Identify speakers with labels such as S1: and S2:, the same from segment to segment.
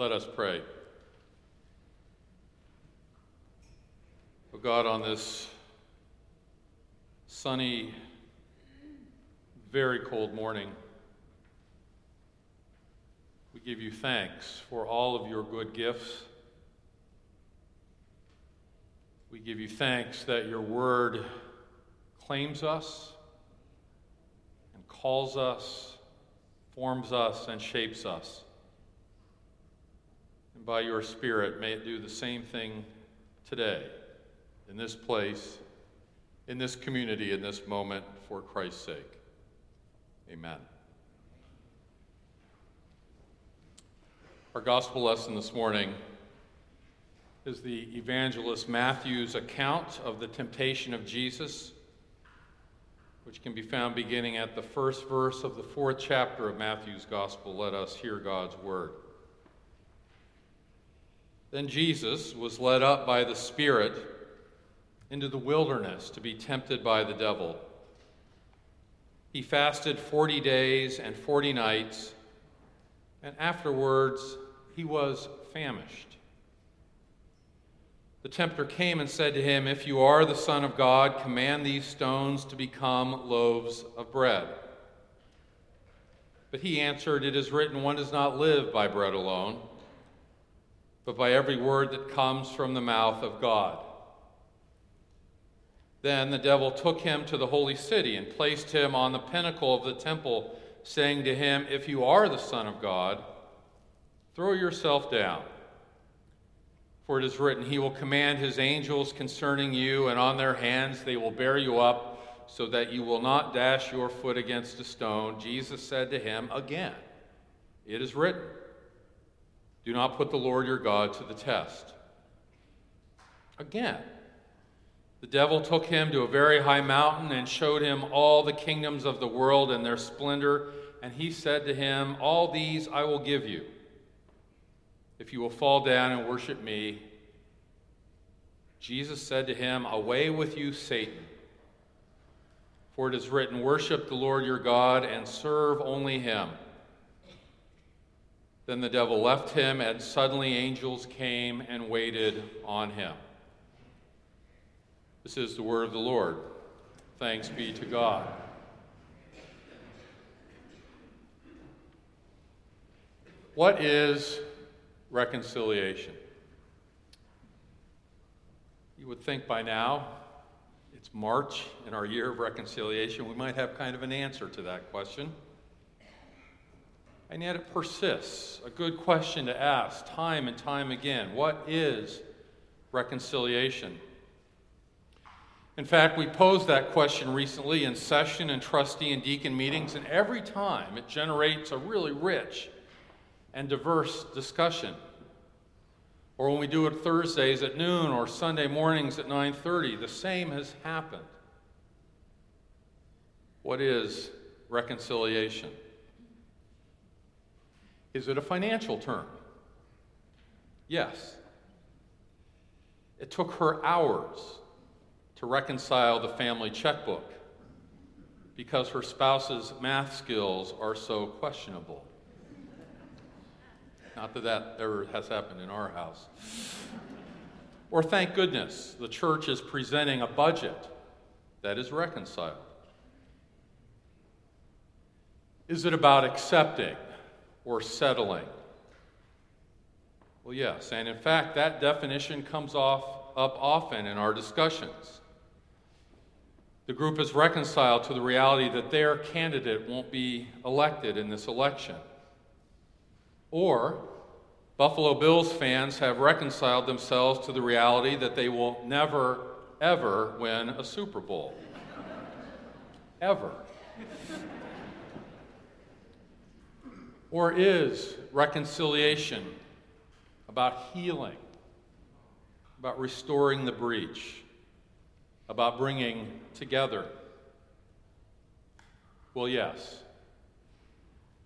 S1: Let us pray. Oh God, on this sunny, very cold morning, we give you thanks for all of your good gifts. We give you thanks that your word claims us and calls us, forms us, and shapes us. And by your Spirit, may it do the same thing today, in this place, in this community, in this moment, for Christ's sake. Amen. Our gospel lesson this morning is the evangelist Matthew's account of the temptation of Jesus, which can be found beginning at the first verse of the fourth chapter of Matthew's gospel. Let us hear God's word. Then Jesus was led up by the Spirit into the wilderness to be tempted by the devil. He fasted 40 days and 40 nights, and afterwards he was famished. The tempter came and said to him, If you are the Son of God, command these stones to become loaves of bread. But he answered, It is written, One does not live by bread alone, but by every word that comes from the mouth of God. Then the devil took him to the holy city and placed him on the pinnacle of the temple, saying to him, If you are the Son of God, throw yourself down. For it is written, He will command His angels concerning you, and on their hands they will bear you up, so that you will not dash your foot against a stone. Jesus said to him again, It is written, Do not put the Lord your God to the test. Again, the devil took him to a very high mountain and showed him all the kingdoms of the world and their splendor. And he said to him, All these I will give you, if you will fall down and worship me. Jesus said to him, Away with you, Satan. For it is written, Worship the Lord your God and serve only him. Then the devil left him, and suddenly angels came and waited on him. This is the word of the Lord. Thanks be to God. What is reconciliation? You would think by now, it's March in our year of reconciliation, we might have kind of an answer to that question. And yet it persists. A good question to ask time and time again. What is reconciliation? In fact, we posed that question recently in session and trustee and deacon meetings, and every time it generates a really rich and diverse discussion. Or when we do it Thursdays at noon or Sunday mornings at 9:30, the same has happened. What is reconciliation? Is it a financial term? Yes. It took her hours to reconcile the family checkbook because her spouse's math skills are so questionable. Not that that ever has happened in our house. Or thank goodness, the church is presenting a budget that is reconciled. Is it about accepting or settling? Well, yes, and in fact, that definition comes off up often in our discussions. The group is reconciled to the reality that their candidate won't be elected in this election. Or Buffalo Bills fans have reconciled themselves to the reality that they will never, ever win a Super Bowl. ever. Or is reconciliation about healing, about restoring the breach? about bringing together? Well, yes.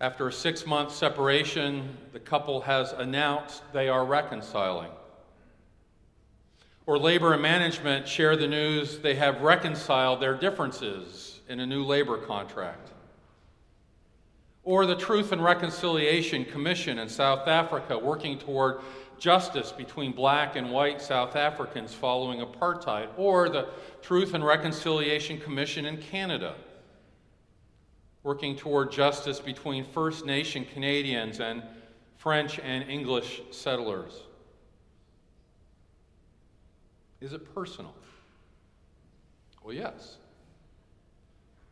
S1: After a six month separation, the couple has announced they are reconciling. Or labor and management share the news they have reconciled their differences in a new labor contract. Or the Truth and Reconciliation Commission in South Africa, working toward justice between black and white South Africans following apartheid. Or the Truth and Reconciliation Commission in Canada, working toward justice between First Nation Canadians and French and English settlers. Is it personal? Well, yes.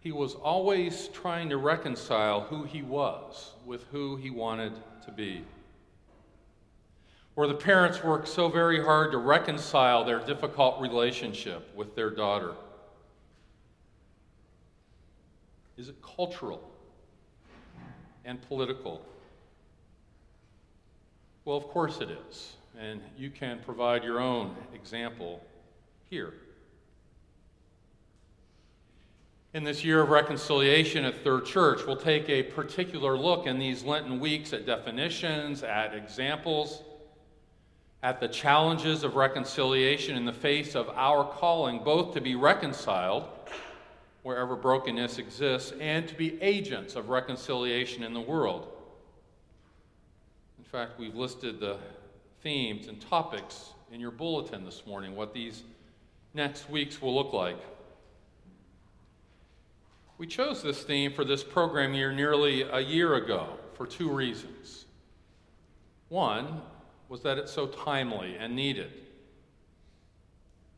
S1: He was always trying to reconcile who he was with who he wanted to be. Or the parents work so very hard to reconcile their difficult relationship with their daughter. Is it cultural and political? Well, of course it is. And you can provide your own example here. In this year of reconciliation at Third Church, we'll take a particular look in these Lenten weeks at definitions, at examples, at the challenges of reconciliation in the face of our calling both to be reconciled wherever brokenness exists and to be agents of reconciliation in the world. In fact, we've listed the themes and topics in your bulletin this morning, what these next weeks will look like. We chose this theme for this program year nearly a year ago for two reasons. One was that it's so timely and needed.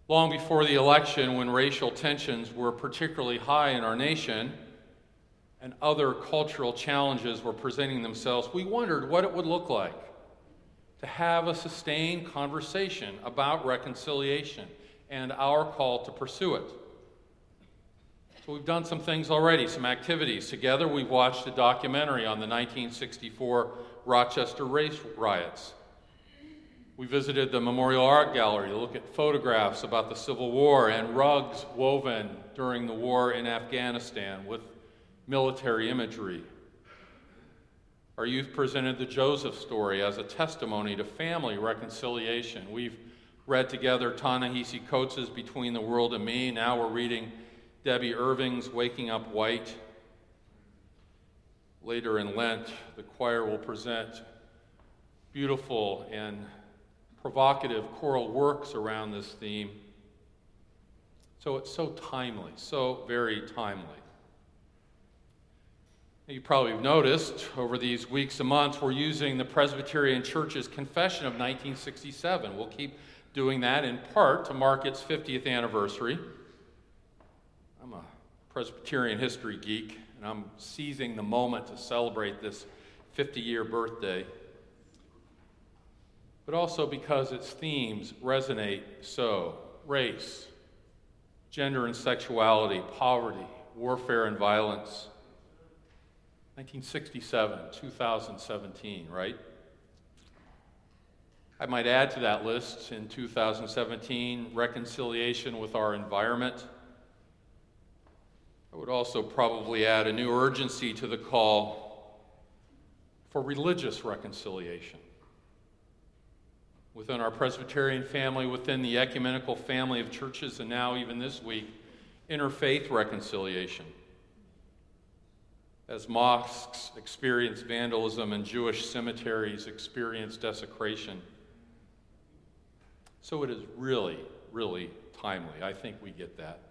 S1: Long before the election, when racial tensions were particularly high in our nation and other cultural challenges were presenting themselves, we wondered what it would look like to have a sustained conversation about reconciliation and our call to pursue it. So, we've done some things already, some activities. Together, we've watched a documentary on the 1964 Rochester race riots. We visited the Memorial Art Gallery to look at photographs about the Civil War and rugs woven during the war in Afghanistan with military imagery. Our youth presented the Joseph story as a testimony to family reconciliation. We've read together Ta-Nehisi Coates' Between the World and Me. Now we're reading Debby Irving's Waking Up White. Later in Lent, the choir will present beautiful and provocative choral works around this theme. So it's so timely, so very timely. You probably have noticed over these weeks and months, we're using the Presbyterian Church's Confession of 1967. We'll keep doing that in part to mark its 50th anniversary. I'm a Presbyterian history geek, and I'm seizing the moment to celebrate this 50 year birthday. But also because its themes resonate so race, gender and sexuality, poverty, warfare and violence 1967, 2017, right? I might add to that list in 2017 reconciliation with our environment. I would also probably add a new urgency to the call for religious reconciliation within our Presbyterian family, within the ecumenical family of churches, and now even this week, interfaith reconciliation as mosques experience vandalism and Jewish cemeteries experience desecration. So it is really, really timely. I think we get that.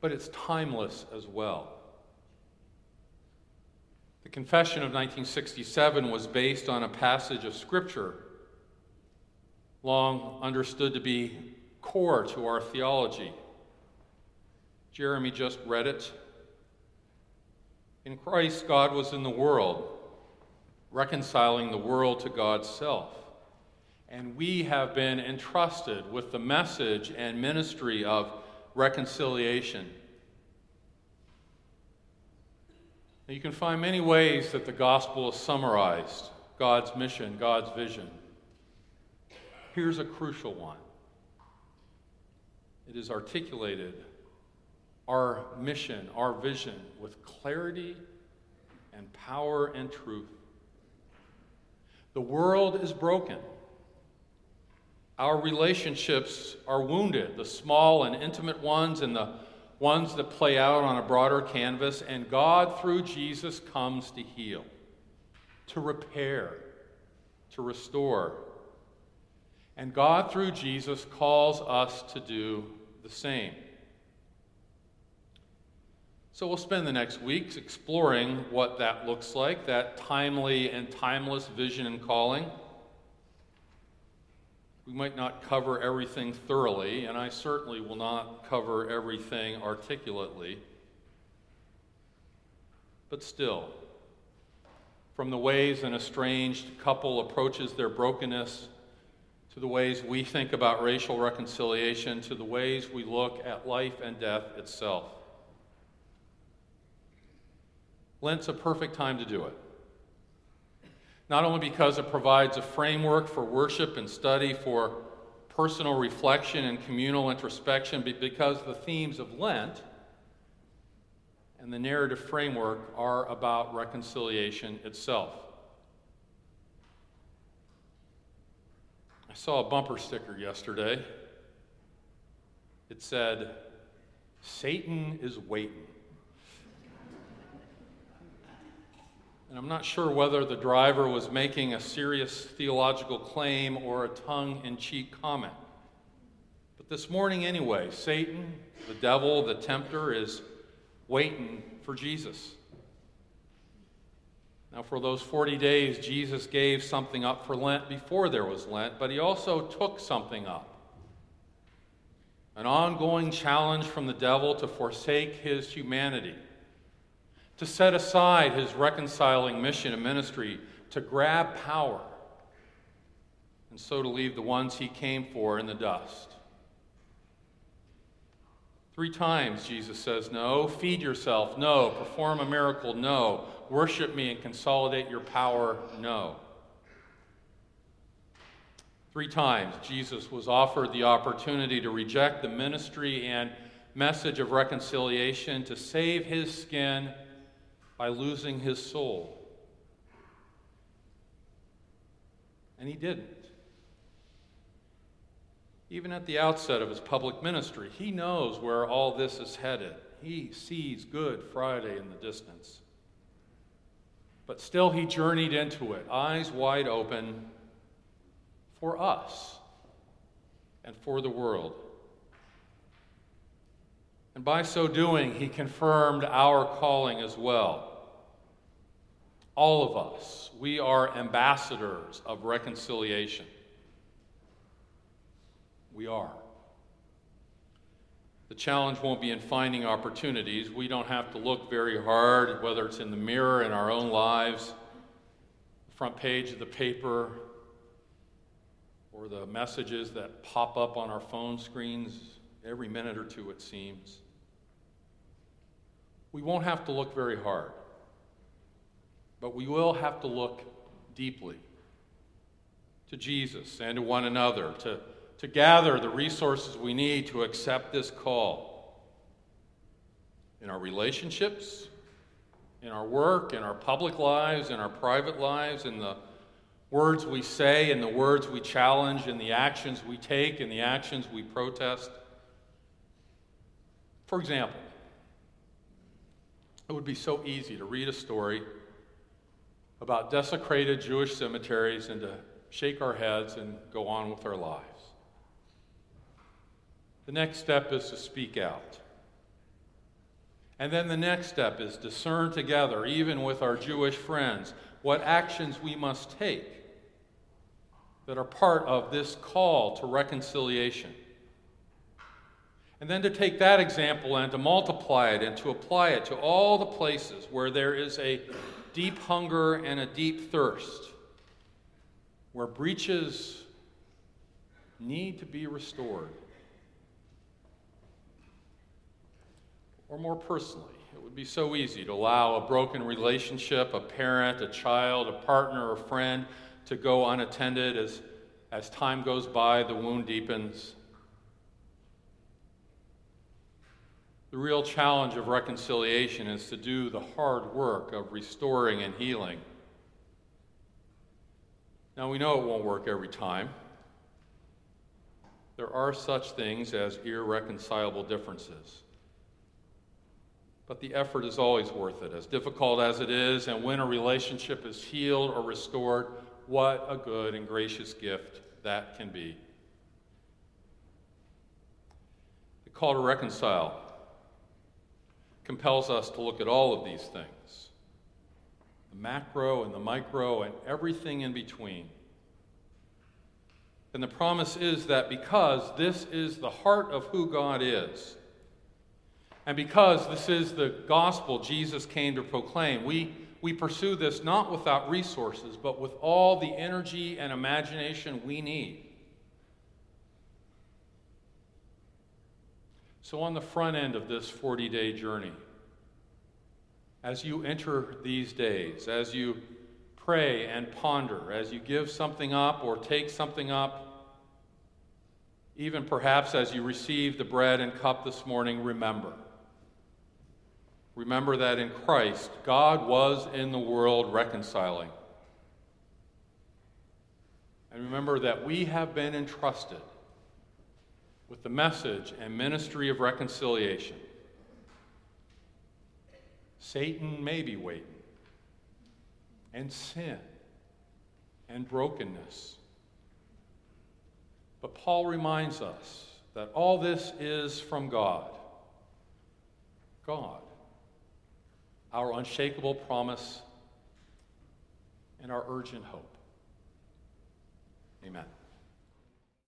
S1: But it's timeless as well. The Confession of 1967 was based on a passage of Scripture long understood to be core to our theology. Jeremy just read it in Christ, God was in the world, reconciling the world to God's self. And we have been entrusted with the message and ministry of reconciliation. Now, you can find many ways that the gospel is summarized God's mission, God's vision. Here's a crucial one it is articulated our mission, our vision with clarity and power and truth. The world is broken. Our relationships are wounded, the small and intimate ones and the ones that play out on a broader canvas, and God, through Jesus, comes to heal, to repair, to restore. And God, through Jesus, calls us to do the same. So we'll spend the next weeks exploring what that looks like, that timely and timeless vision and calling. We might not cover everything thoroughly, and I certainly will not cover everything articulately. But still, from the ways an estranged couple approaches their brokenness, to the ways we think about racial reconciliation, to the ways we look at life and death itself. Lent's a perfect time to do it. Not only because it provides a framework for worship and study, for personal reflection and communal introspection, but because the themes of Lent and the narrative framework are about reconciliation itself. I saw a bumper sticker yesterday. It said, Satan is waiting. And I'm not sure whether the driver was making a serious theological claim or a tongue in cheek comment. But this morning, anyway, Satan, the devil, the tempter, is waiting for Jesus. Now, for those 40 days, Jesus gave something up for Lent before there was Lent, but he also took something up. An ongoing challenge from the devil to forsake his humanity to set aside his reconciling mission and ministry, to grab power, and so to leave the ones he came for in the dust. Three times Jesus says, No. Feed yourself, no. Perform a miracle, no. Worship me and consolidate your power, no. Three times Jesus was offered the opportunity to reject the ministry and message of reconciliation, to save his skin by losing his soul. And he didn't. Even at the outset of his public ministry, he knows where all this is headed. He sees Good Friday in the distance. But still, he journeyed into it, eyes wide open for us and for the world. And by so doing, he confirmed our calling as well. All of us, we are ambassadors of reconciliation. We are. The challenge won't be in finding opportunities. We don't have to look very hard, whether it's in the mirror in our own lives, the front page of the paper, or the messages that pop up on our phone screens every minute or two, it seems. We won't have to look very hard. But we will have to look deeply to Jesus and to one another, to, to gather the resources we need to accept this call in our relationships, in our work, in our public lives, in our private lives, in the words we say, in the words we challenge, in the actions we take, in the actions we protest. For example, it would be so easy to read a story about desecrated Jewish cemeteries and to shake our heads and go on with our lives. The next step is to speak out. And then the next step is discern together, even with our Jewish friends, what actions we must take that are part of this call to reconciliation. And then to take that example and to multiply it and to apply it to all the places where there is a deep hunger and a deep thirst, where breaches need to be restored. Or more personally, it would be so easy to allow a broken relationship, a parent, a child, a partner, a friend, to go unattended as, as time goes by, the wound deepens. The real challenge of reconciliation is to do the hard work of restoring and healing. Now, we know it won't work every time. There are such things as irreconcilable differences. But the effort is always worth it, as difficult as it is, and when a relationship is healed or restored, what a good and gracious gift that can be. The call to reconcile compels us to look at all of these things the macro and the micro and everything in between. And the promise is that because this is the heart of who God is, and because this is the gospel Jesus came to proclaim, we, we pursue this not without resources, but with all the energy and imagination we need. So, on the front end of this 40 day journey, as you enter these days, as you pray and ponder, as you give something up or take something up, even perhaps as you receive the bread and cup this morning, remember remember that in Christ, God was in the world reconciling. And remember that we have been entrusted with the message and ministry of reconciliation. Satan may be waiting, and sin, and brokenness. But Paul reminds us that all this is from God. God our unshakable promise, and our urgent hope. Amen.